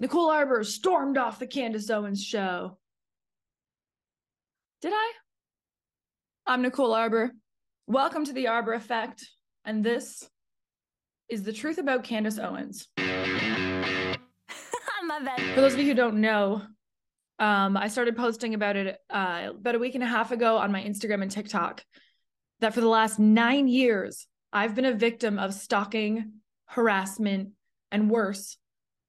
Nicole Arbour stormed off the Candace Owens show. Did I? I'm Nicole Arbour. Welcome to the Arbour Affect, and this is the truth about Candace Owens. For those of you who don't know, um, I started posting about it uh, about a week and a half ago on my Instagram and TikTok. That for the last nine years, I've been a victim of stalking, harassment, and worse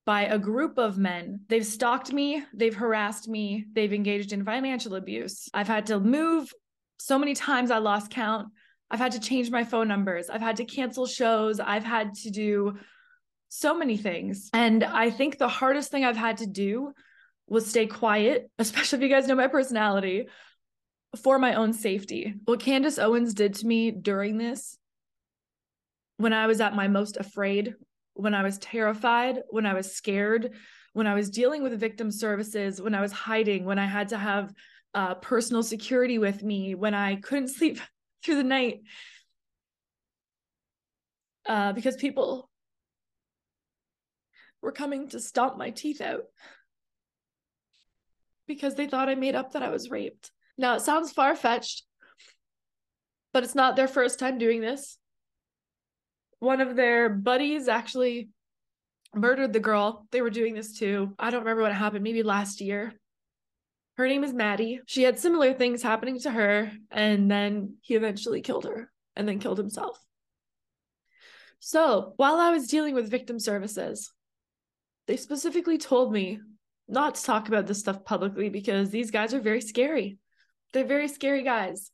by a group of men. They've stalked me, they've harassed me, they've engaged in financial abuse. I've had to move so many times I lost count. I've had to change my phone numbers. I've had to cancel shows. I've had to do so many things. And I think the hardest thing I've had to do was stay quiet, especially if you guys know my personality, for my own safety. What Candace Owens did to me during this, when I was at my most afraid, when I was terrified, when I was scared, when I was dealing with victim services, when I was hiding, when I had to have uh, personal security with me, when I couldn't sleep through the night. Uh, because people were coming to stomp my teeth out because they thought I made up that I was raped. Now, it sounds far fetched, but it's not their first time doing this one of their buddies actually murdered the girl. They were doing this too. I don't remember what happened, maybe last year. Her name is Maddie. She had similar things happening to her, and then he eventually killed her and then killed himself. So, while I was dealing with victim services, they specifically told me not to talk about this stuff publicly because these guys are very scary. They're very scary guys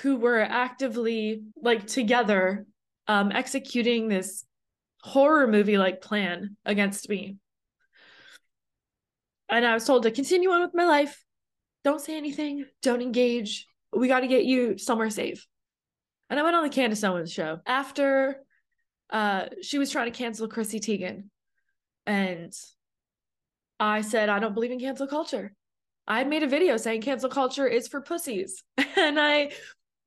who were actively like together um, executing this horror movie like plan against me. And I was told to continue on with my life. Don't say anything. Don't engage. We got to get you somewhere safe. And I went on the Candace Owens show after uh, she was trying to cancel Chrissy Teigen. And I said, I don't believe in cancel culture. I had made a video saying cancel culture is for pussies. And I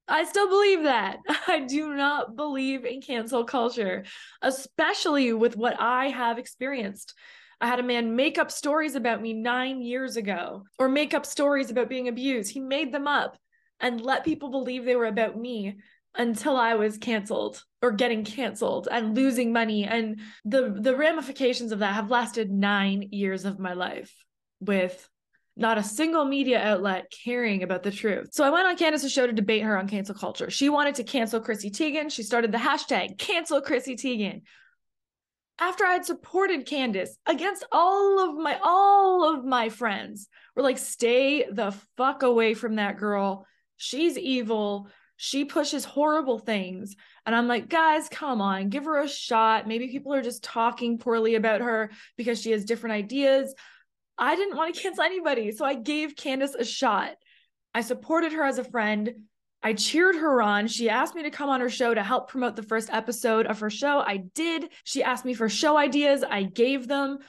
I still believe that. I do not believe in cancel culture, especially with what I have experienced. I had a man make up stories about me nine years ago, or make up stories about being abused. He made them up and let people believe they were about me until I was canceled or getting canceled and losing money. And the the ramifications of that have lasted nine years of my life with not a single media outlet caring about the truth. So I went on Candace's show to debate her on cancel culture. She wanted to cancel Chrissy Teigen. She started the hashtag cancel Chrissy Teigen. After I had supported Candace against all of my all of my friends were like, stay the fuck away from that girl. She's evil. She pushes horrible things. And I'm like, guys, come on, give her a shot. Maybe people are just talking poorly about her because she has different ideas. I didn't want to cancel anybody. So I gave Candace a shot. I supported her as a friend. I cheered her on. She asked me to come on her show to help promote the first episode of her show. I did. She asked me for show ideas. I gave them.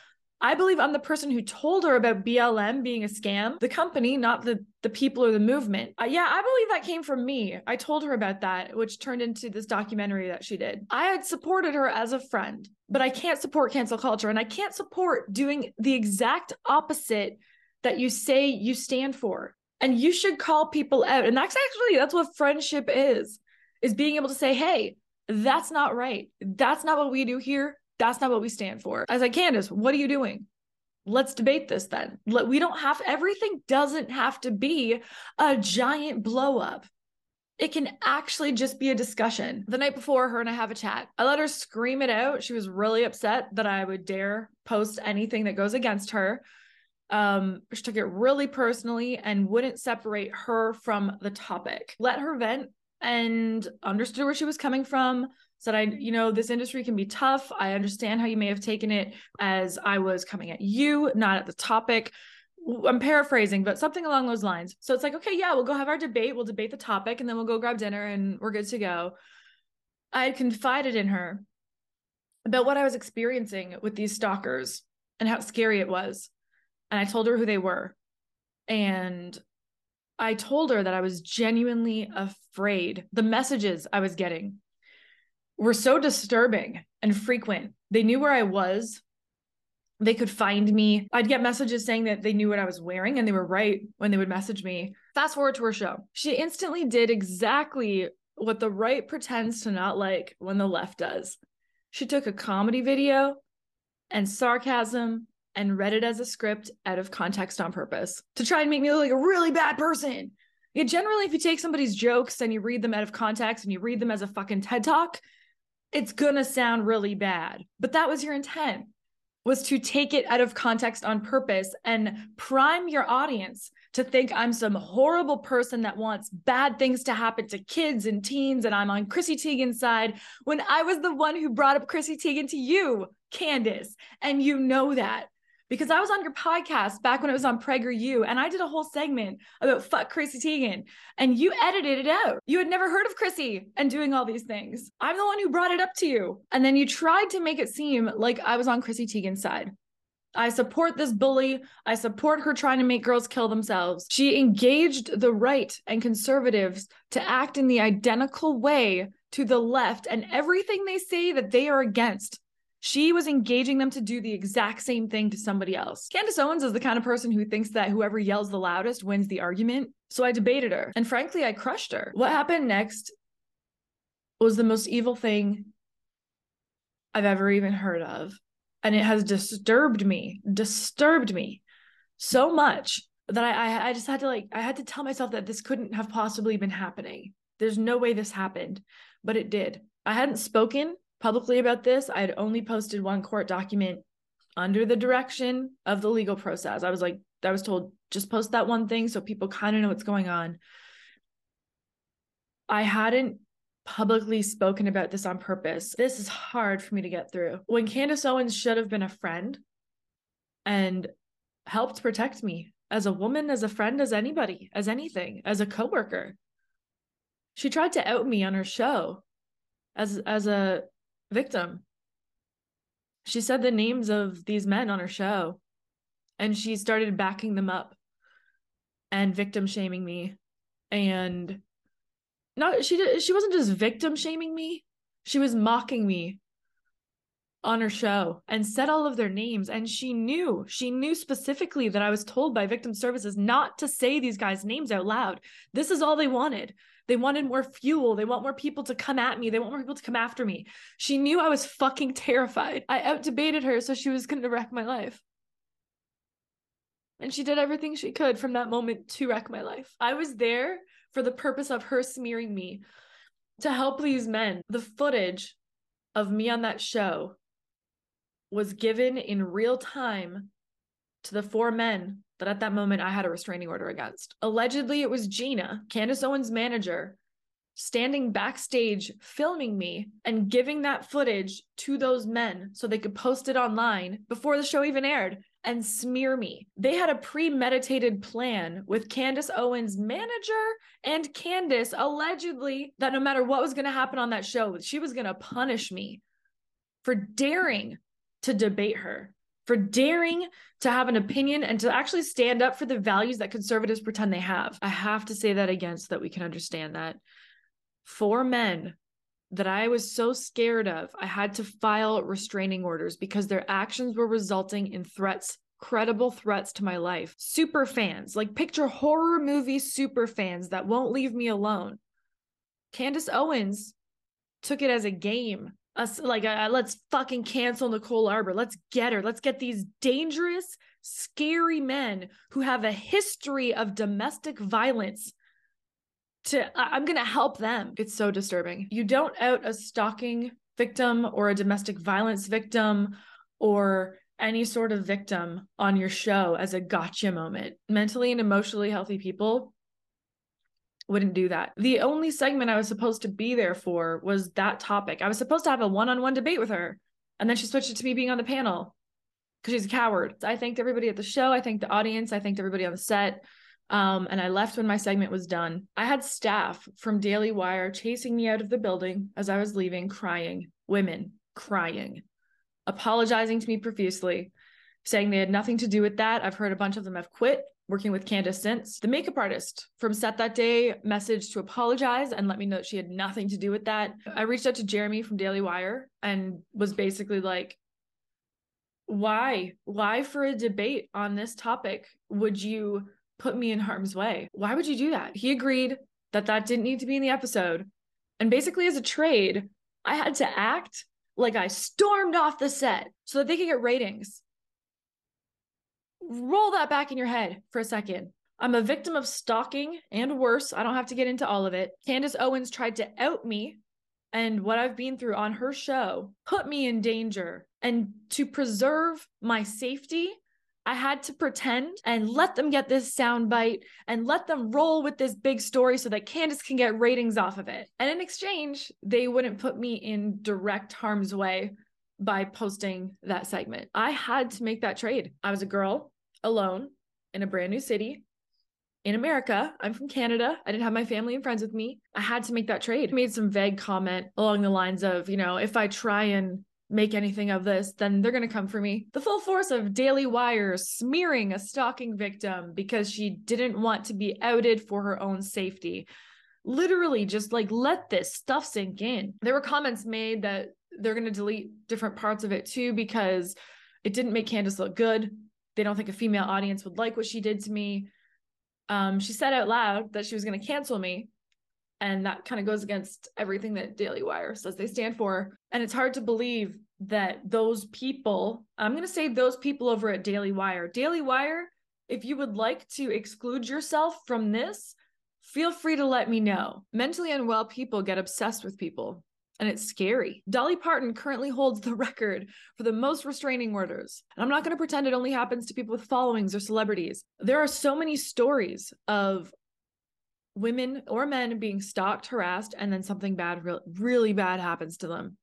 I believe I'm the person who told her about BLM being a scam, the company, not the the people or the movement. Uh, yeah, I believe that came from me. I told her about that, which turned into this documentary that she did. I had supported her as a friend, but I can't support cancel culture and I can't support doing the exact opposite that you say you stand for. And you should call people out. And that's actually that's what friendship is. Is being able to say, "Hey, that's not right. That's not what we do here. That's not what we stand for. I was like, Candace, what are you doing? Let's debate this then. We don't have, everything doesn't have to be a giant blow up. It can actually just be a discussion. The night before, her and I have a chat. I let her scream it out. She was really upset that I would dare post anything that goes against her. Um, she took it really personally and wouldn't separate her from the topic. Let her vent and understood where she was coming from said i you know this industry can be tough. I understand how you may have taken it as i was coming at you not at the topic. I'm paraphrasing but something along those lines. So it's like okay yeah we'll go have our debate. We'll debate the topic and then we'll go grab dinner and we're good to go. I had confided in her about what i was experiencing with these stalkers and how scary it was. And i told her who they were. And I told her that I was genuinely afraid. The messages I was getting were so disturbing and frequent. They knew where I was. They could find me. I'd get messages saying that they knew what I was wearing and they were right when they would message me. Fast forward to her show. She instantly did exactly what the right pretends to not like when the left does. She took a comedy video and sarcasm and read it as a script out of context on purpose to try and make me look like a really bad person. Yeah, generally, if you take somebody's jokes and you read them out of context and you read them as a fucking TED talk, it's gonna sound really bad. But that was your intent was to take it out of context on purpose and prime your audience to think I'm some horrible person that wants bad things to happen to kids and teens and I'm on Chrissy Teigen's side when I was the one who brought up Chrissy Teigen to you, Candace. And you know that because I was on your podcast back when it was on PragerU and I did a whole segment about fuck Chrissy Teigen and you edited it out. You had never heard of Chrissy and doing all these things. I'm the one who brought it up to you. And then you tried to make it seem like I was on Chrissy Teigen's side. I support this bully. I support her trying to make girls kill themselves. She engaged the right and conservatives to act in the identical way to the left and everything they say that they are against. She was engaging them to do the exact same thing to somebody else. Candace Owens is the kind of person who thinks that whoever yells the loudest wins the argument. So I debated her. And frankly, I crushed her. What happened next was the most evil thing I've ever even heard of. And it has disturbed me, disturbed me so much that I, I, just had to like, I had to tell myself that this couldn't have possibly been happening. There's no way this happened, but it did. I hadn't spoken publicly about this. I had only posted one court document under the direction of the legal process. I was like, I was told just post that one thing so people kind of know what's going on. I hadn't publicly spoken about this on purpose. This is hard for me to get through. When Candace Owens should have been a friend and helped protect me as a woman, as a friend, as anybody, as anything, as a coworker. She tried to out me on her show as as a victim. She said the names of these men on her show and she started backing them up and victim shaming me. And not she she wasn't just victim shaming me she was mocking me on her show and said all of their names. And she knew she knew specifically that I was told by victim services not to say these guys names out loud. This is all they wanted they wanted more fuel. They want more people to come at me. They want more people to come after me. She knew I was fucking terrified. I out debated her, so she was going to wreck my life. And she did everything she could from that moment to wreck my life. I was there for the purpose of her smearing me to help these men. The footage of me on that show was given in real time to the four men that at that moment I had a restraining order against. Allegedly, it was Gina, Candace Owens' manager, standing backstage filming me and giving that footage to those men so they could post it online before the show even aired and smear me. They had a premeditated plan with Candace Owens' manager and Candace allegedly that no matter what was going to happen on that show, she was going to punish me for daring to debate her for daring to have an opinion and to actually stand up for the values that conservatives pretend they have. I have to say that again so that we can understand that. Four men that I was so scared of, I had to file restraining orders because their actions were resulting in threats, credible threats to my life. Super fans, like picture horror movie super fans that won't leave me alone. Candace Owens took it as a game us like uh, let's fucking cancel Nicole Arbour. Let's get her. Let's get these dangerous, scary men who have a history of domestic violence to I'm going to help them. It's so disturbing. You don't out a stalking victim or a domestic violence victim or any sort of victim on your show as a gotcha moment. Mentally and emotionally healthy people wouldn't do that. The only segment I was supposed to be there for was that topic. I was supposed to have a one on one debate with her. And then she switched it to me being on the panel because she's a coward. I thanked everybody at the show. I thanked the audience. I thanked everybody on the set. Um, and I left when my segment was done. I had staff from Daily Wire chasing me out of the building as I was leaving, crying, women crying, apologizing to me profusely, saying they had nothing to do with that. I've heard a bunch of them have quit working with Candace since. The makeup artist from set that day messaged to apologize and let me know that she had nothing to do with that. I reached out to Jeremy from Daily Wire and was basically like, why? Why for a debate on this topic would you put me in harm's way? Why would you do that? He agreed that that didn't need to be in the episode. And basically, as a trade, I had to act like I stormed off the set so that they could get ratings. Roll that back in your head for a second. I'm a victim of stalking and worse. I don't have to get into all of it. Candace Owens tried to out me and what I've been through on her show put me in danger. And to preserve my safety, I had to pretend and let them get this soundbite and let them roll with this big story so that Candace can get ratings off of it. And in exchange, they wouldn't put me in direct harm's way by posting that segment. I had to make that trade. I was a girl alone in a brand new city in America. I'm from Canada. I didn't have my family and friends with me. I had to make that trade. I made some vague comment along the lines of, you know, if I try and make anything of this, then they're going to come for me. The full force of Daily Wire smearing a stalking victim because she didn't want to be outed for her own safety. Literally, just like let this stuff sink in. There were comments made that they're going to delete different parts of it too because it didn't make Candace look good. They don't think a female audience would like what she did to me um, she said out loud that she was going to cancel me. And that kind of goes against everything that Daily Wire says they stand for. And it's hard to believe that those people, I'm going to say those people over at Daily Wire, Daily Wire, if you would like to exclude yourself from this, feel free to let me know. Mentally unwell people get obsessed with people and it's scary. Dolly Parton currently holds the record for the most restraining orders. And I'm not going to pretend it only happens to people with followings or celebrities. There are so many stories of women or men being stalked, harassed, and then something bad, really bad happens to them.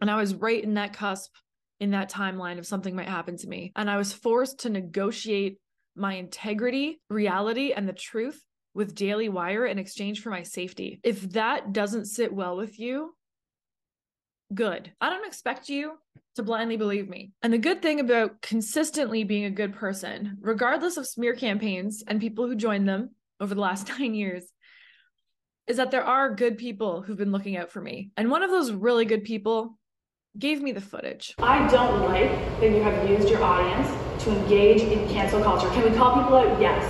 And I was right in that cusp, in that timeline of something might happen to me. And I was forced to negotiate my integrity, reality, and the truth with Daily Wire in exchange for my safety. If that doesn't sit well with you, good. I don't expect you to blindly believe me. And the good thing about consistently being a good person, regardless of smear campaigns and people who join them over the last nine years, is that there are good people who've been looking out for me. And one of those really good people gave me the footage. I don't like that you have used your audience to engage in cancel culture. Can we call people out? Yes.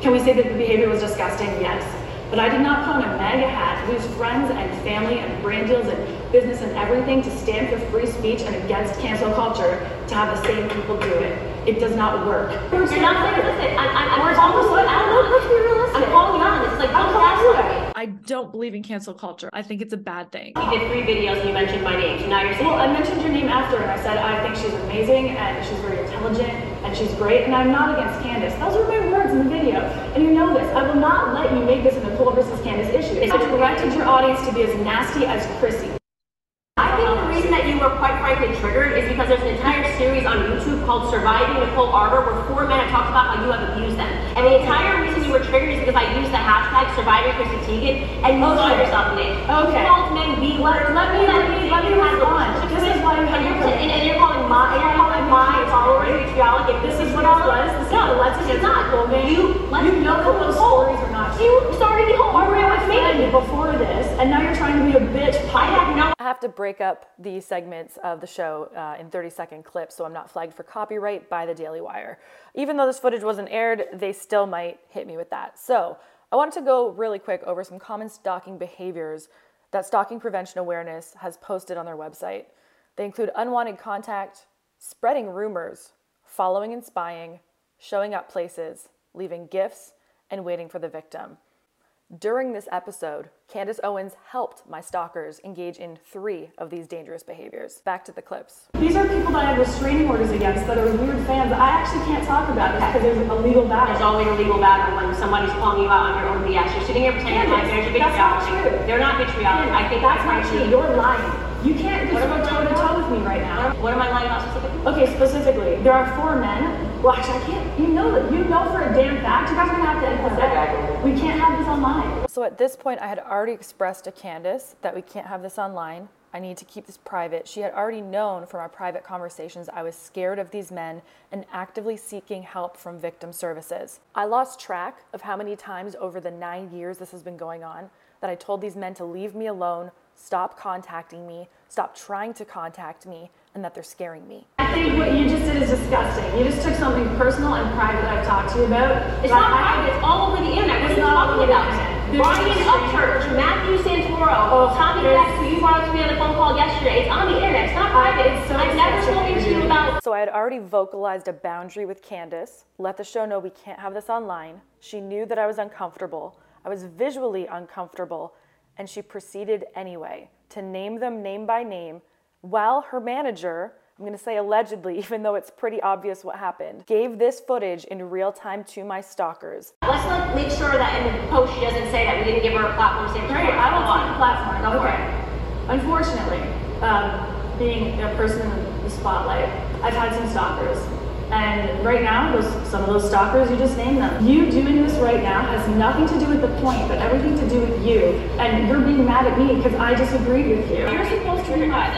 Can we say that the behavior was disgusting? Yes. But I did not put on a MAGA hat, lose friends and family and brand deals and business and everything to stand for free speech and against cancel culture to have the same people do it. It does not work. You're not saying realistic. I'm, I'm, I'm calling you out. I don't know if you're realistic. I'm calling you out on. It's like, don't gaslight me. I don't believe in cancel culture. I think it's a bad thing. You did three videos and you mentioned my name. So now you're saying. Well, I mentioned your name after and I said I think she's amazing and she's very intelligent and she's great and I'm not against Candace. Those were my words in the video. And you know this. I will not let you make this a Nicole versus Candace issue. I directed your audience to be as nasty as Chrissy. I think the reason that you were triggered is because there's an entire series on YouTube called Surviving Nicole Arbour where four men have talked about how you have abused them. And the entire reason you were triggered is because I used the hashtag Surviving Chrissy Teigen and you okay. yourself in it. Okay. You called men B let, let me let me let me respond. This is why you have and, you're, and, you're calling my you're calling my followers vitriolic. If this is what it was, this is no, the Let's It's not. You you know that those stories are not You started the whole argument with me before this, and now you're trying to be a bitch. I have no. I have to break up the segments of the show uh, in 30 second clips so I'm not flagged for copyright by the Daily Wire. Even though this footage wasn't aired, they still might hit me with that. So I wanted to go really quick over some common stalking behaviors that Stalking Prevention Awareness has posted on their website. They include unwanted contact, spreading rumors, following and spying, showing up places, leaving gifts, and waiting for the victim. During this episode, Candace Owens helped my stalkers engage in three of these dangerous behaviors. Back to the clips. These are people that I have restraining orders against that are weird fans. I actually can't talk about this because there's a legal battle. There's always a legal battle when somebody's calling you out on your own BS. You're sitting here pretending like there's a vitriolic. That's not true. They're not vitriolic. I think that's not true. You're lying. You can't just go toe to toe with me right now. What am I lying about specifically? Okay, specifically, there are four men. Well, actually, I can't. You know that. You know for a damn fact. You guys are gonna have to edit that. We can't have this online. So at this point, I had already expressed to Candace that we can't have this online. I need to keep this private. She had already known from our private conversations I was scared of these men and actively seeking help from victim services. I lost track of how many times over the nine years this has been going on that I told these men to leave me alone, stop contacting me, stop trying to contact me, and that they're scaring me. I think what you just just did is disgusting. You just took something personal and private I've talked to you about. It's not I- private. It's all over the internet. What are you not talking about? internet. There's Ryan a Upchurch, Matthew Santoro, Oh, Tommy there's- Vext, who you brought up to me on the phone call yesterday. It's on the internet. It's not private. It's so I've never spoken to you're you about So I had already vocalized a boundary with Candace, let the show know we can't have this online. She knew that I was uncomfortable. I was visually uncomfortable, and she proceeded anyway to name them name by name while her manager, I'm going to say allegedly, even though it's pretty obvious what happened, gave this footage in real time to my stalkers. Let's not make sure that in the post she doesn't say that we didn't give her a platform. Saying Great, I will Hold take on. the platform. Go for okay. Unfortunately, um, being a person in the spotlight, I've had some stalkers. And right now, those, some of those stalkers, you just named them. You doing this right now has nothing to do with the point, but everything to do with you. And you're being mad at me because I disagreed with you. You're supposed to be by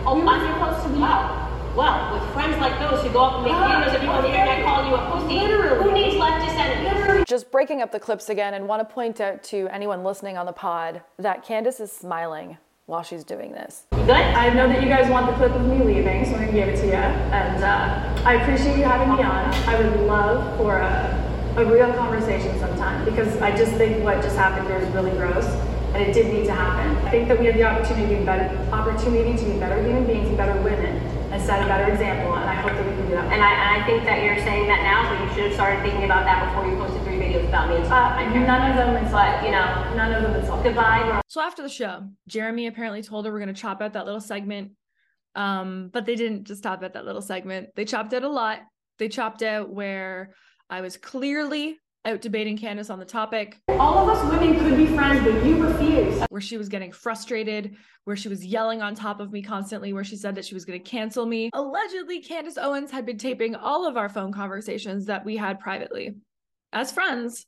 this. I, oh, I'm supposed to be. Wow. Well, with friends like those who go up and make videos of you on the internet calling you a pussy, Literally. who needs leftist enemies? Just breaking up the clips again, and want to point out to anyone listening on the pod that Candace is smiling while she's doing this. Good? I know that you guys want the clip of me leaving, so I'm gonna give it to you. And uh, I appreciate you having me on. I would love for a, a real conversation sometime because I just think what just happened here is really gross, and it did need to happen. I think that we have the opportunity to be better, opportunity to be better human beings, and better women, and set a better example. And I hope that we can do that. And I, and I think that you're saying that now, but you should have started thinking about that before you posted three videos about me uh, none of them is like, you know, none of them insult. goodbye. Nor- So after the show, Jeremy apparently told her we're gonna chop out that little segment. Um, but they didn't just chop out that little segment. They chopped out a lot. They chopped out where I was clearly out debating Candace on the topic, All of us women could be friends, but you refuse. where she was getting frustrated, where she was yelling on top of me constantly, where she said that she was going to cancel me. Allegedly, Candace Owens had been taping all of our phone conversations that we had privately as friends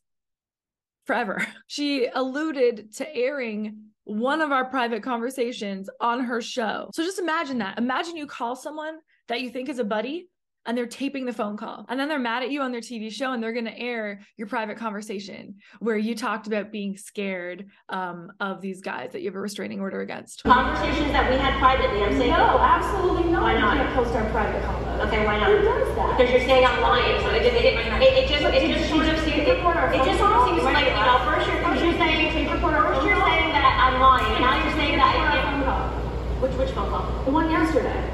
forever. She alluded to airing one of our private conversations on her show. So just imagine that. Imagine you call someone that you think is a buddy and they're taping the phone call and then they're mad at you on their TV show and they're going to air your private conversation where you talked about being scared um, of these guys that you have a restraining order against. Conversations that we had privately. I'm saying, No, absolutely not. Why not? You can't post our private convo. Okay, why not? Who does that? Because you're saying I'm lying, so it just, it, it, it just, it just sort of seems, it, it just sort of seems like, you know, first you're, first you're saying, first you're saying that I'm lying, and now you're saying that I Our can't. phone call. Which, which phone call? The one yesterday.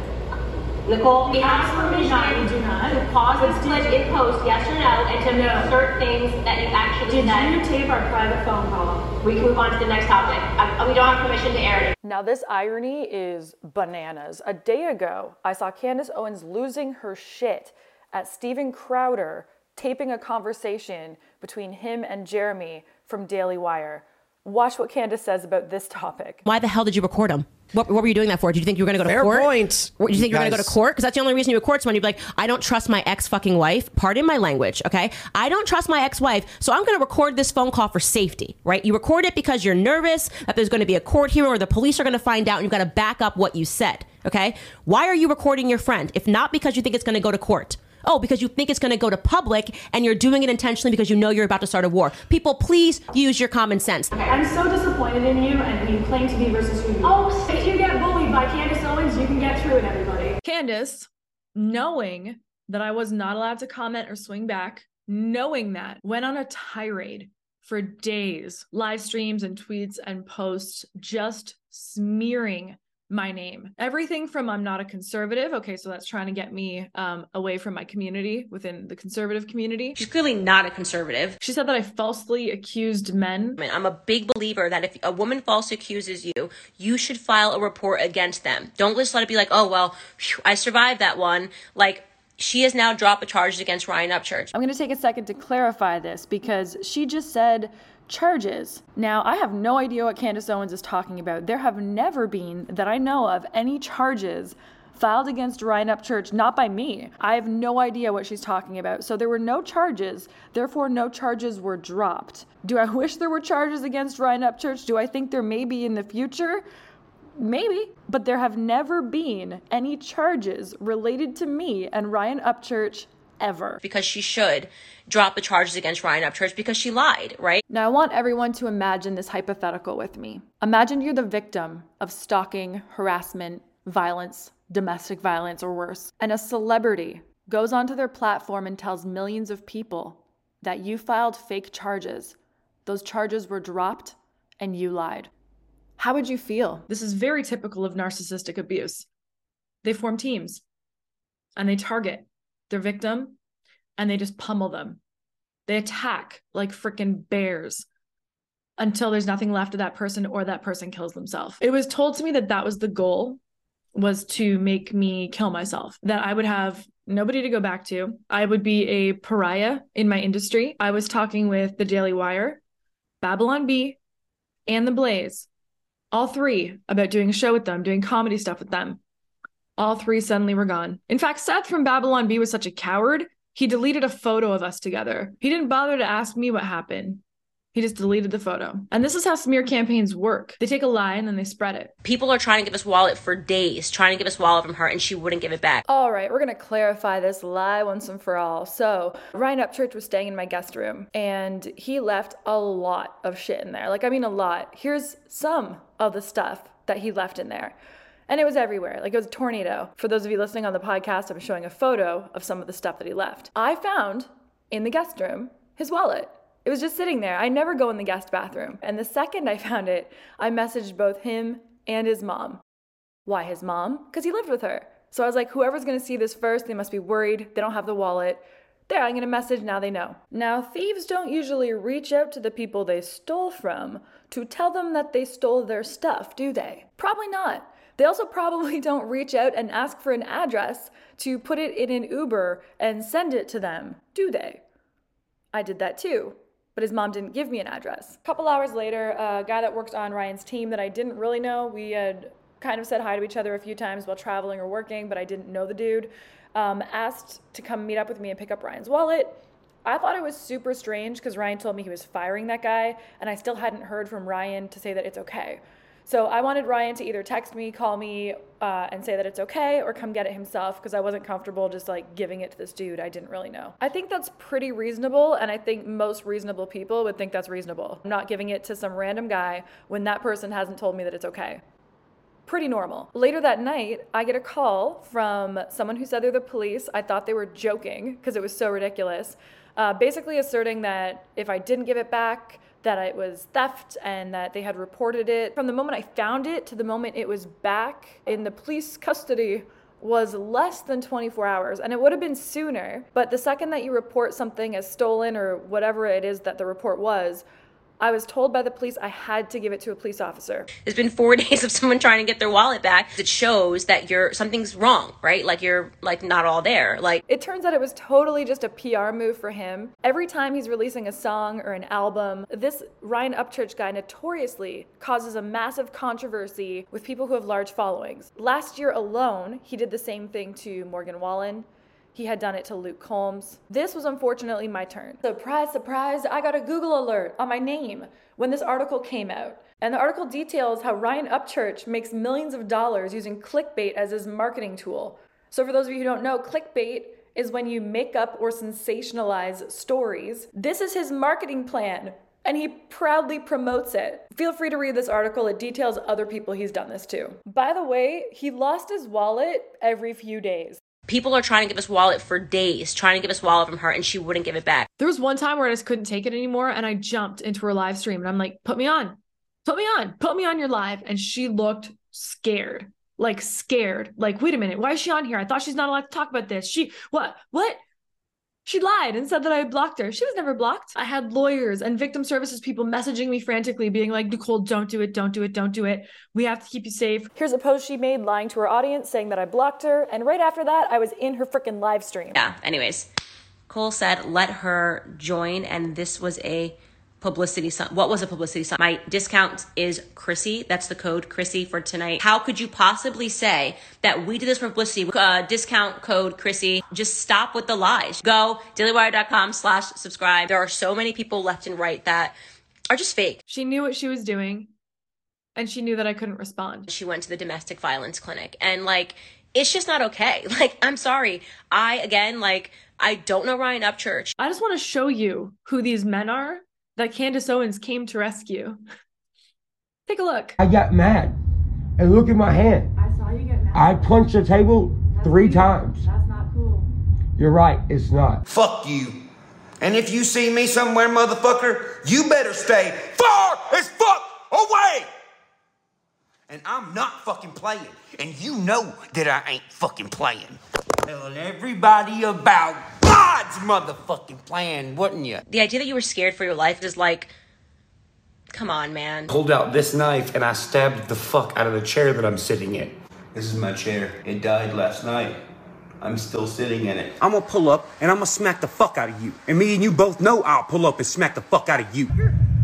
Nicole, we have Absolutely permission not, you do not. to pause this clip in post, yes or no, and to No. insert things that you actually Did said. you tape our private phone call? We can move on to the next topic. I, we don't have permission to air it. Now, this irony is bananas. A day ago, I saw Candace Owens losing her shit at Steven Crowder taping a conversation between him and Jeremy from Daily Wire. Watch what Candace says about this topic. Why the hell did you record him? What, what were you doing that for? Did you think you were going to go to Fair court? point, Did you think you were going to go to court? Because that's the only reason you record someone. You'd be like, I don't trust my ex fucking wife. Pardon my language, okay? I don't trust my ex wife, so I'm going to record this phone call for safety, right? You record it because you're nervous that there's going to be a court hearing or the police are going to find out and you've got to back up what you said, okay? Why are you recording your friend? If not because you think it's going to go to court. Oh, because you think it's going to go to public and you're doing it intentionally because you know you're about to start a war. People, please use your common sense. I'm so disappointed in you and who you claim to be versus who you Oh. If you get bullied by Candace Owens, you can get through it, everybody. Candace, knowing that I was not allowed to comment or swing back, knowing that, went on a tirade for days, live streams and tweets and posts, just smearing my name. Everything from I'm not a conservative. Okay, so that's trying to get me um, away from my community within the conservative community. She's clearly not a conservative. She said that I falsely accused men. I mean, I'm a big believer that if a woman falsely accuses you, you should file a report against them. Don't just let it be like, oh, well, phew, I survived that one. Like, she has now dropped the charges against Ryan Upchurch. I'm going to take a second to clarify this because she just said charges. Now, I have no idea what Candace Owens is talking about. There have never been, that I know of, any charges filed against Ryan Upchurch, not by me. I have no idea what she's talking about. So there were no charges, therefore, no charges were dropped. Do I wish there were charges against Ryan Upchurch? Do I think there may be in the future? Maybe, but there have never been any charges related to me and Ryan Upchurch ever. Because she should drop the charges against Ryan Upchurch because she lied, right? Now, I want everyone to imagine this hypothetical with me. Imagine you're the victim of stalking, harassment, violence, domestic violence or worse. And a celebrity goes onto their platform and tells millions of people that you filed fake charges. Those charges were dropped and you lied. How would you feel? This is very typical of narcissistic abuse. They form teams and they target their victim and they just pummel them. They attack like freaking bears until there's nothing left of that person or that person kills themselves. It was told to me that that was the goal was to make me kill myself. That I would have nobody to go back to. I would be a pariah in my industry. I was talking with the Daily Wire, Babylon Bee, and The Blaze, all three about doing a show with them, doing comedy stuff with them. All three suddenly were gone. In fact, Seth from Babylon Bee was such a coward, he deleted a photo of us together. He didn't bother to ask me what happened. He just deleted the photo. And this is how smear campaigns work. They take a lie and then they spread it. People are trying to give us wallet for days, trying to give us wallet from her, and she wouldn't give it back. All right, we're gonna clarify this lie once and for all. So, Ryan Upchurch was staying in my guest room and he left a lot of shit in there. Like, I mean, a lot. Here's some of the stuff that he left in there. And it was everywhere. Like, it was a tornado. For those of you listening on the podcast, I'm showing a photo of some of the stuff that he left. I found in the guest room his wallet. It was just sitting there. I never go in the guest bathroom. And the second I found it, I messaged both him and his mom. Why his mom? Because he lived with her. So I was like, whoever's gonna see this first, they must be worried. They don't have the wallet. There, I'm gonna message, now they know. Now, thieves don't usually reach out to the people they stole from to tell them that they stole their stuff, do they? Probably not. They also probably don't reach out and ask for an address to put it in an Uber and send it to them, do they? I did that too but his mom didn't give me an address. A couple hours later, a guy that worked on Ryan's team that I didn't really know, we had kind of said hi to each other a few times while traveling or working, but I didn't know the dude, um, asked to come meet up with me and pick up Ryan's wallet. I thought it was super strange because Ryan told me he was firing that guy, and I still hadn't heard from Ryan to say that it's okay. So I wanted Ryan to either text me, call me, uh, and say that it's okay, or come get it himself because I wasn't comfortable just like giving it to this dude I didn't really know. I think that's pretty reasonable, and I think most reasonable people would think that's reasonable. I'm not giving it to some random guy when that person hasn't told me that it's okay pretty normal. Later that night, I get a call from someone who said they're the police. I thought they were joking because it was so ridiculous. Uh, basically, asserting that if I didn't give it back, that it was theft and that they had reported it. From the moment I found it to the moment it was back in the police custody was less than 24 hours and it would have been sooner but the second that you report something as stolen or whatever it is that the report was I was told by the police I had to give it to a police officer. It's been four days of someone trying to get their wallet back. It shows that you're something's wrong, right? Like you're like not all there. Like it turns out it was totally just a PR move for him. Every time he's releasing a song or an album, this Ryan Upchurch guy notoriously causes a massive controversy with people who have large followings. Last year alone, he did the same thing to Morgan Wallen. He had done it to Luke Combs. This was unfortunately my turn. Surprise, surprise, I got a Google alert on my name when this article came out. And the article details how Ryan Upchurch makes millions of dollars using clickbait as his marketing tool. So, for those of you who don't know, clickbait is when you make up or sensationalize stories. This is his marketing plan, and he proudly promotes it. Feel free to read this article, it details other people he's done this to. By the way, he lost his wallet every few days people are trying to give us wallet for days, trying to give us wallet from her, and she wouldn't give it back. There was one time where I just couldn't take it anymore, and I jumped into her live stream, and I'm like, "Put me on, put me on, put me on your live," and she looked scared, like scared, like, "Wait a minute, why is she on here? I thought she's not allowed to talk about this. She what what?" She lied and said that I blocked her. She was never blocked. I had lawyers and victim services people messaging me frantically, being like, Nicole, don't do it, don't do it, don't do it. We have to keep you safe. Here's a post she made lying to her audience saying that I blocked her. And right after that, I was in her freaking live stream. Yeah, anyways. Cole said, let her join. And this was a publicity stunt. What was a publicity stunt? My discount is Chrissy. That's the code Chrissy for tonight. How could you possibly say that we did this for publicity? Uh, discount code Chrissy. Just stop with the lies. Go dailywire.com slash subscribe. There are so many people left and right that are just fake. She knew what she was doing and she knew that I couldn't respond. She went to the domestic violence clinic and like, it's just not okay. Like, I'm sorry. I, again, like, I don't know Ryan Upchurch. I just want to show you who these men are that Candace Owens came to rescue. Take a look. I got mad. And look at my hand. I saw you get mad. I punched the table three times. That's not cool. You're right, it's not. Fuck you. And if you see me somewhere, motherfucker, you better stay far as fuck away. And I'm not fucking playing. And you know that I ain't fucking playing. Telling everybody about God's motherfucking plan, wouldn't you? The idea that you were scared for your life is like, come on, man. Pulled out this knife and I stabbed the fuck out of the chair that I'm sitting in. This is my chair. It died last night. I'm still sitting in it. I'm gonna pull up and I'm gonna smack the fuck out of you. And me and you both know I'll pull up and smack the fuck out of you.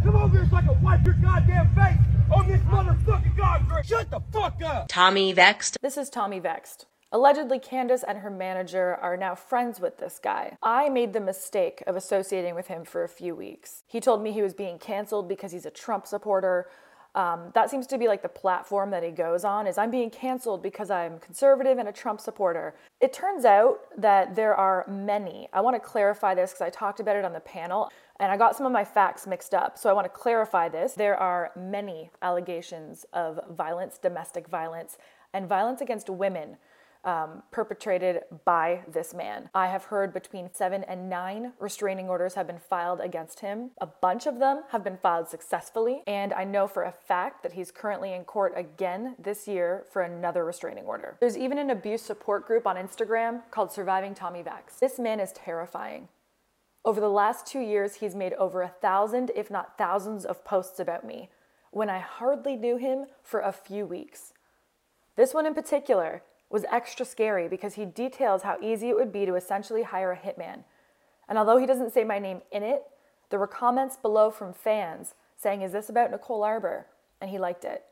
Come over here so I can wipe your goddamn face on this motherfucking concrete. Shut the fuck up. Tommy Vext. This is Tommy Vext. Allegedly, Candace and her manager are now friends with this guy. I made the mistake of associating with him for a few weeks. He told me he was being canceled because he's a Trump supporter. Um, that seems to be like the platform that he goes on is I'm being canceled because I'm conservative and a Trump supporter. It turns out that there are many. I want to clarify this because I talked about it on the panel and I got some of my facts mixed up. So I want to clarify this. There are many allegations of violence, domestic violence, and violence against women um, perpetrated by this man. I have heard between seven and nine restraining orders have been filed against him. A bunch of them have been filed successfully, and I know for a fact that he's currently in court again this year for another restraining order. There's even an abuse support group on Instagram called Surviving Tommy Vext. This man is terrifying. Over the last two years, he's made over a thousand, if not thousands, of posts about me when I hardly knew him for a few weeks. This one in particular was extra scary because he details how easy it would be to essentially hire a hitman. And although he doesn't say my name in it, there were comments below from fans saying, Is this about Nicole Arbour? And he liked it.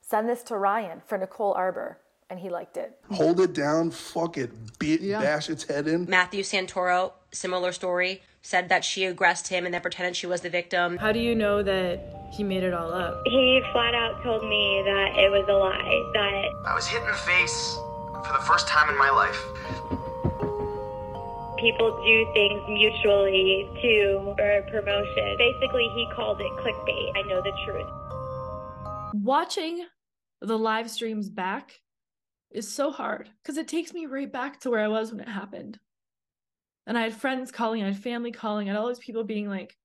Send this to Ryan for Nicole Arbour. And he liked it. Hold it down, fuck it, beat, bash its head in. Matthew Santoro, similar story, said that she aggressed him and then pretended she was the victim. How do you know that he made it all up? He flat out told me that it was a lie, that I was hit in the face for the first time in my life. people do things mutually to for promotion. Basically, he called it clickbait. I know the truth. Watching the live streams back is so hard because it takes me right back to where I was when it happened. And I had friends calling, I had family calling, and all these people being like,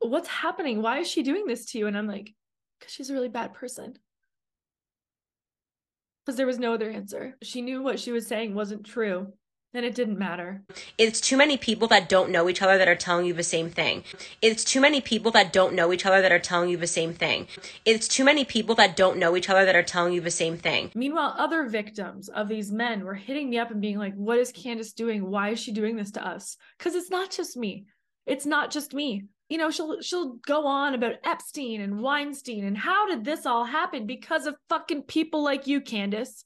What's happening? Why is she doing this to you? And I'm like, Because she's a really bad person. Because there was no other answer. She knew what she was saying wasn't true, and it didn't matter. It's too many people that don't know each other that are telling you the same thing. It's too many people that don't know each other that are telling you the same thing. It's too many people that don't know each other that are telling you the same thing. Meanwhile, other victims of these men were hitting me up and being like, What is Candace doing? Why is she doing this to us? Because it's not just me. It's not just me. You know, she'll she'll go on about Epstein and Weinstein and how did this all happen? Because of fucking people like you, Candace.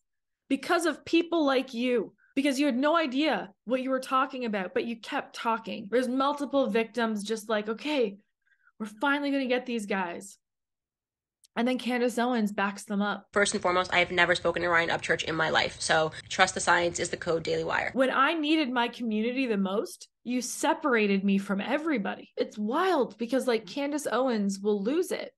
Because of people like you. Because you had no idea what you were talking about, but you kept talking. There's multiple victims just like, okay, we're finally gonna get these guys. And then Candace Owens backs them up. First and foremost, I have never spoken to Ryan Upchurch in my life. So trust the science is the code Daily Wire. When I needed my community the most, you separated me from everybody. It's wild because like Candace Owens will lose it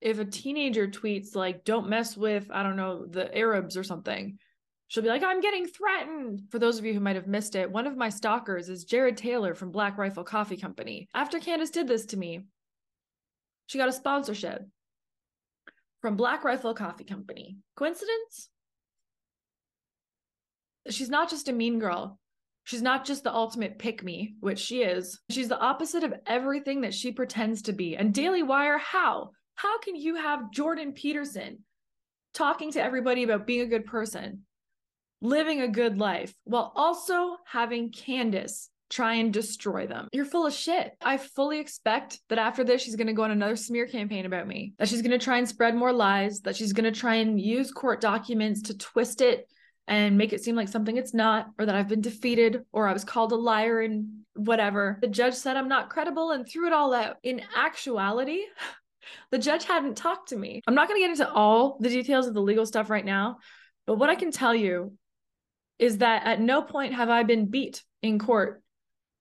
if a teenager tweets like don't mess with I don't know the Arabs or something. She'll be like I'm getting threatened. For those of you who might have missed it, one of my stalkers is Jared Taylor from Black Rifle Coffee Company. After Candace did this to me, she got a sponsorship from Black Rifle Coffee Company. Coincidence? She's not just a mean girl. She's not just the ultimate pick me, which she is. She's the opposite of everything that she pretends to be. And Daily Wire, how? How can you have Jordan Peterson talking to everybody about being a good person, living a good life, while also having Candace try and destroy them. You're full of shit. I fully expect that after this, she's going to go on another smear campaign about me, that she's going to try and spread more lies, that she's going to try and use court documents to twist it and make it seem like something it's not, or that I've been defeated, or I was called a liar and whatever. The judge said I'm not credible and threw it all out. In actuality, the judge hadn't talked to me. I'm not going to get into all the details of the legal stuff right now, but what I can tell you is that at no point have I been beat in court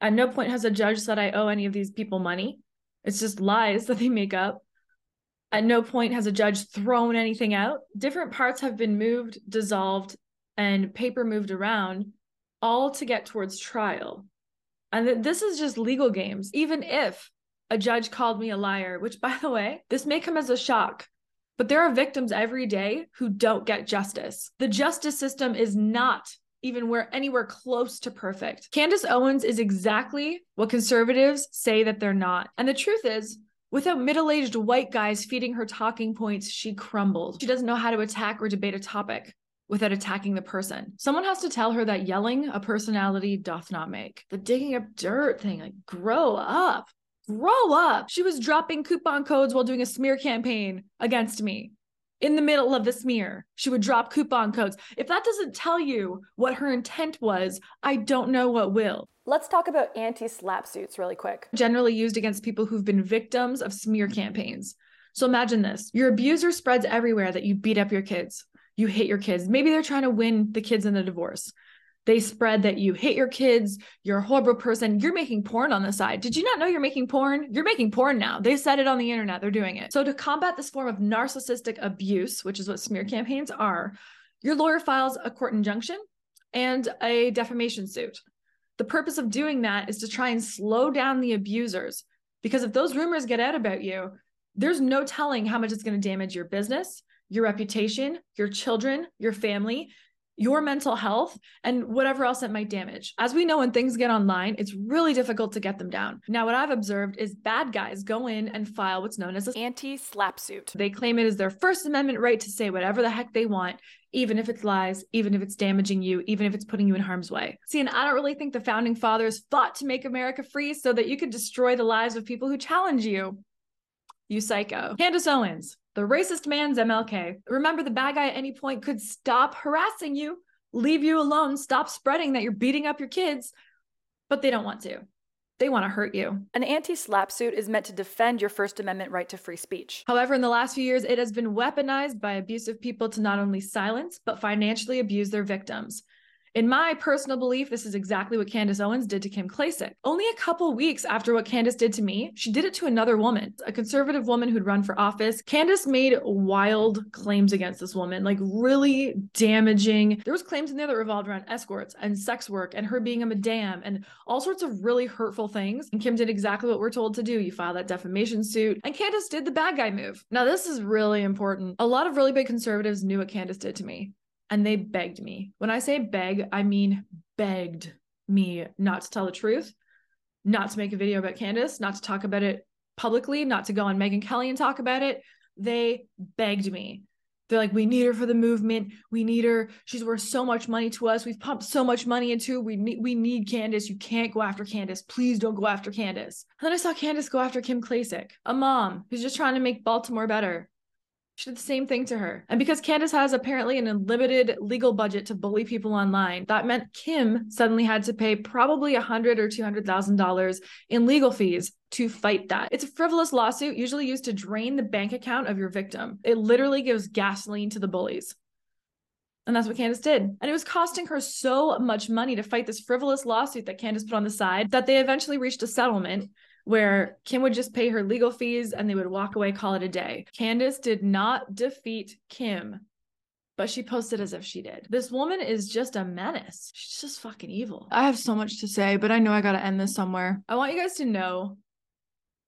at no point has a judge said I owe any of these people money. It's just lies that they make up. At no point has a judge thrown anything out. Different parts have been moved, dissolved, and paper moved around, all to get towards trial. And th- this is just legal games. Even if a judge called me a liar, which, by the way, this may come as a shock, but there are victims every day who don't get justice. The justice system is not even where anywhere close to perfect. Candace Owens is exactly what conservatives say that they're not. And the truth is, without middle-aged white guys feeding her talking points, she crumbled. She doesn't know how to attack or debate a topic without attacking the person. Someone has to tell her that yelling a personality doth not make. The digging up dirt thing, like grow up. Grow up. She was dropping coupon codes while doing a smear campaign against me in the middle of the smear. She would drop coupon codes. If that doesn't tell you what her intent was, I don't know what will. Let's talk about anti SLAPP suits really quick. Generally used against people who've been victims of smear campaigns. So imagine this your abuser spreads everywhere that you beat up your kids, you hit your kids. Maybe they're trying to win the kids in the divorce. They spread that you hit your kids, you're a horrible person, you're making porn on the side. Did you not know you're making porn? You're making porn now. They said it on the internet, they're doing it. So, to combat this form of narcissistic abuse, which is what smear campaigns are, your lawyer files a court injunction and a defamation suit. The purpose of doing that is to try and slow down the abusers. Because if those rumors get out about you, there's no telling how much it's going to damage your business, your reputation, your children, your family your mental health and whatever else it might damage. As we know, when things get online, it's really difficult to get them down. Now, what I've observed is bad guys go in and file what's known as a anti SLAPP suit. They claim it is their First Amendment right to say whatever the heck they want, even if it's lies, even if it's damaging you, even if it's putting you in harm's way. See, and I don't really think the founding fathers fought to make America free so that you could destroy the lives of people who challenge you. You psycho. Candace Owens, the racist man's MLK. Remember, the bad guy at any point could stop harassing you, leave you alone, stop spreading that you're beating up your kids, but they don't want to. They want to hurt you. An anti SLAPP suit is meant to defend your First Amendment right to free speech. However, in the last few years, it has been weaponized by abusive people to not only silence, but financially abuse their victims. In my personal belief, this is exactly what Candace Owens did to Kim Klacik. Only a couple weeks after what Candace did to me, she did it to another woman, a conservative woman who'd run for office. Candace made wild claims against this woman, like really damaging. There was claims in there that revolved around escorts and sex work and her being a madame and all sorts of really hurtful things. And Kim did exactly what we're told to do. You file that defamation suit. And Candace did the bad guy move. Now, this is really important. A lot of really big conservatives knew what Candace did to me and they begged me. When I say beg, I mean begged me not to tell the truth, not to make a video about Candace, not to talk about it publicly, not to go on Megyn Kelly and talk about it. They begged me. They're like, we need her for the movement. We need her. She's worth so much money to us. We've pumped so much money into. We need we need Candace. You can't go after Candace. Please don't go after Candace. And then I saw Candace go after Kim Klacik, a mom who's just trying to make Baltimore better. She did the same thing to her. And because Candace has apparently an unlimited legal budget to bully people online, that meant Kim suddenly had to pay probably a hundred or two hundred thousand dollars in legal fees to fight that. It's a frivolous lawsuit, usually used to drain the bank account of your victim. It literally gives gasoline to the bullies. And that's what Candace did. And it was costing her so much money to fight this frivolous lawsuit that Candace put on the side that they eventually reached a settlement where Kim would just pay her legal fees and they would walk away, call it a day. Candace did not defeat Kim, but she posted as if she did. This woman is just a menace. She's just fucking evil. I have so much to say, but I know I gotta end this somewhere. I want you guys to know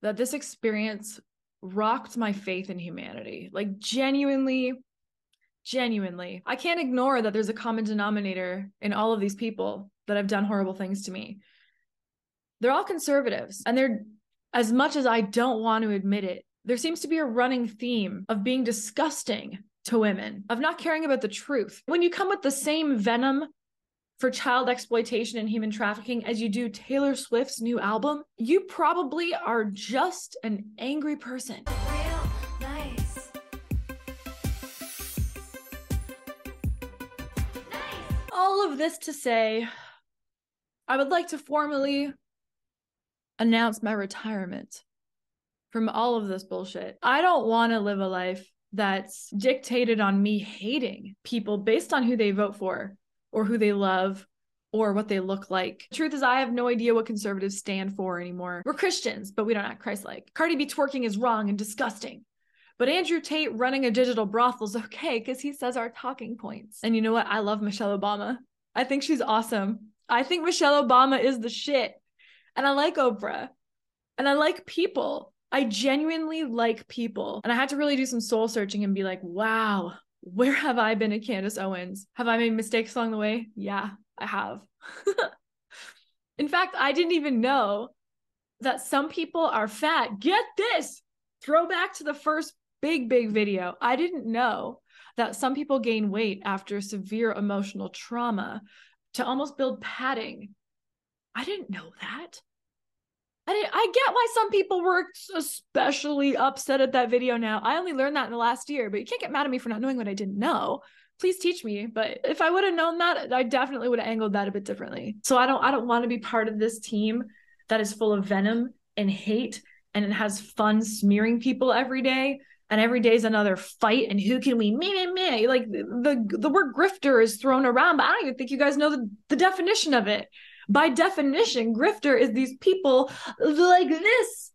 that this experience rocked my faith in humanity. Like, genuinely, genuinely. I can't ignore that there's a common denominator in all of these people that have done horrible things to me they're all conservatives and they're as much as I don't want to admit it, there seems to be a running theme of being disgusting to women, of not caring about the truth. When you come with the same venom for child exploitation and human trafficking as you do Taylor Swift's new album, you probably are just an angry person. All of this to say, I would like to formally announce my retirement from all of this bullshit. I don't want to live a life that's dictated on me hating people based on who they vote for or who they love or what they look like. Truth is, I have no idea what conservatives stand for anymore. We're Christians, but we don't act Christ like. Cardi B twerking is wrong and disgusting. But Andrew Tate running a digital brothel is okay because he says our talking points. And you know what? I love Michelle Obama. I think she's awesome. I think Michelle Obama is the shit. And I like Oprah. And I like people. I genuinely like people. And I had to really do some soul searching and be like, wow, where have I been at Candace Owens? Have I made mistakes along the way? Yeah, I have. In fact, I didn't even know that some people are fat. Get this throwback to the first big, big video. I didn't know that some people gain weight after severe emotional trauma to almost build padding. I didn't know that. I, didn't, I get why some people were especially upset at that video now. I only learned that in the last year, but you can't get mad at me for not knowing what I didn't know. Please teach me. But if I would have known that, I definitely would have angled that a bit differently. So I don't I don't want to be part of this team that is full of venom and hate and it has fun smearing people every day and every day is another fight and who can we me me me like the the word grifter is thrown around but i don't even think you guys know the, the definition of it by definition, grifter is these people like this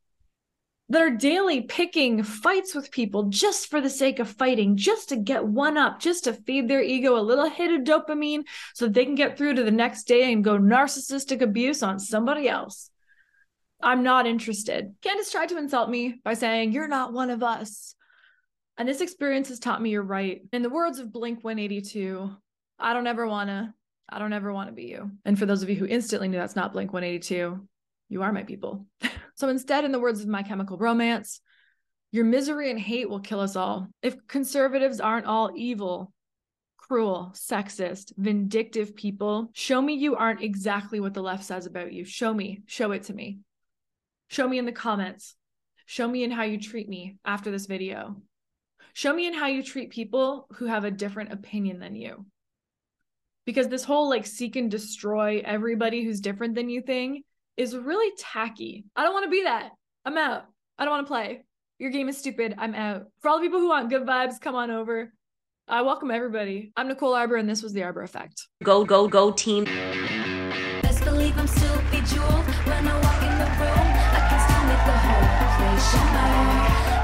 that are daily picking fights with people just for the sake of fighting, just to get one up, just to feed their ego a little hit of dopamine so that they can get through to the next day and go narcissistic abuse on somebody else. I'm not interested. Candace tried to insult me by saying, You're not one of us. And this experience has taught me you're right. In the words of Blink 182, I don't ever want to I don't ever want to be you. And for those of you who instantly knew that's not Blink 182, you are my people. so instead, in the words of My Chemical Romance, your misery and hate will kill us all. If conservatives aren't all evil, cruel, sexist, vindictive people, show me you aren't exactly what the left says about you. Show me. Show it to me. Show me in the comments. Show me in how you treat me after this video. Show me in how you treat people who have a different opinion than you because this whole like seek and destroy everybody who's different than you thing is really tacky. I don't want to be that. I'm out. I don't want to play. Your game is stupid. I'm out. For all the people who want good vibes, come on over. I welcome everybody. I'm Nicole Arbour, and this was the Arbour Affect. Go, go, go, team. Best believe I'm still bejeweled when I walk in the room. I can still make the whole place shimmer.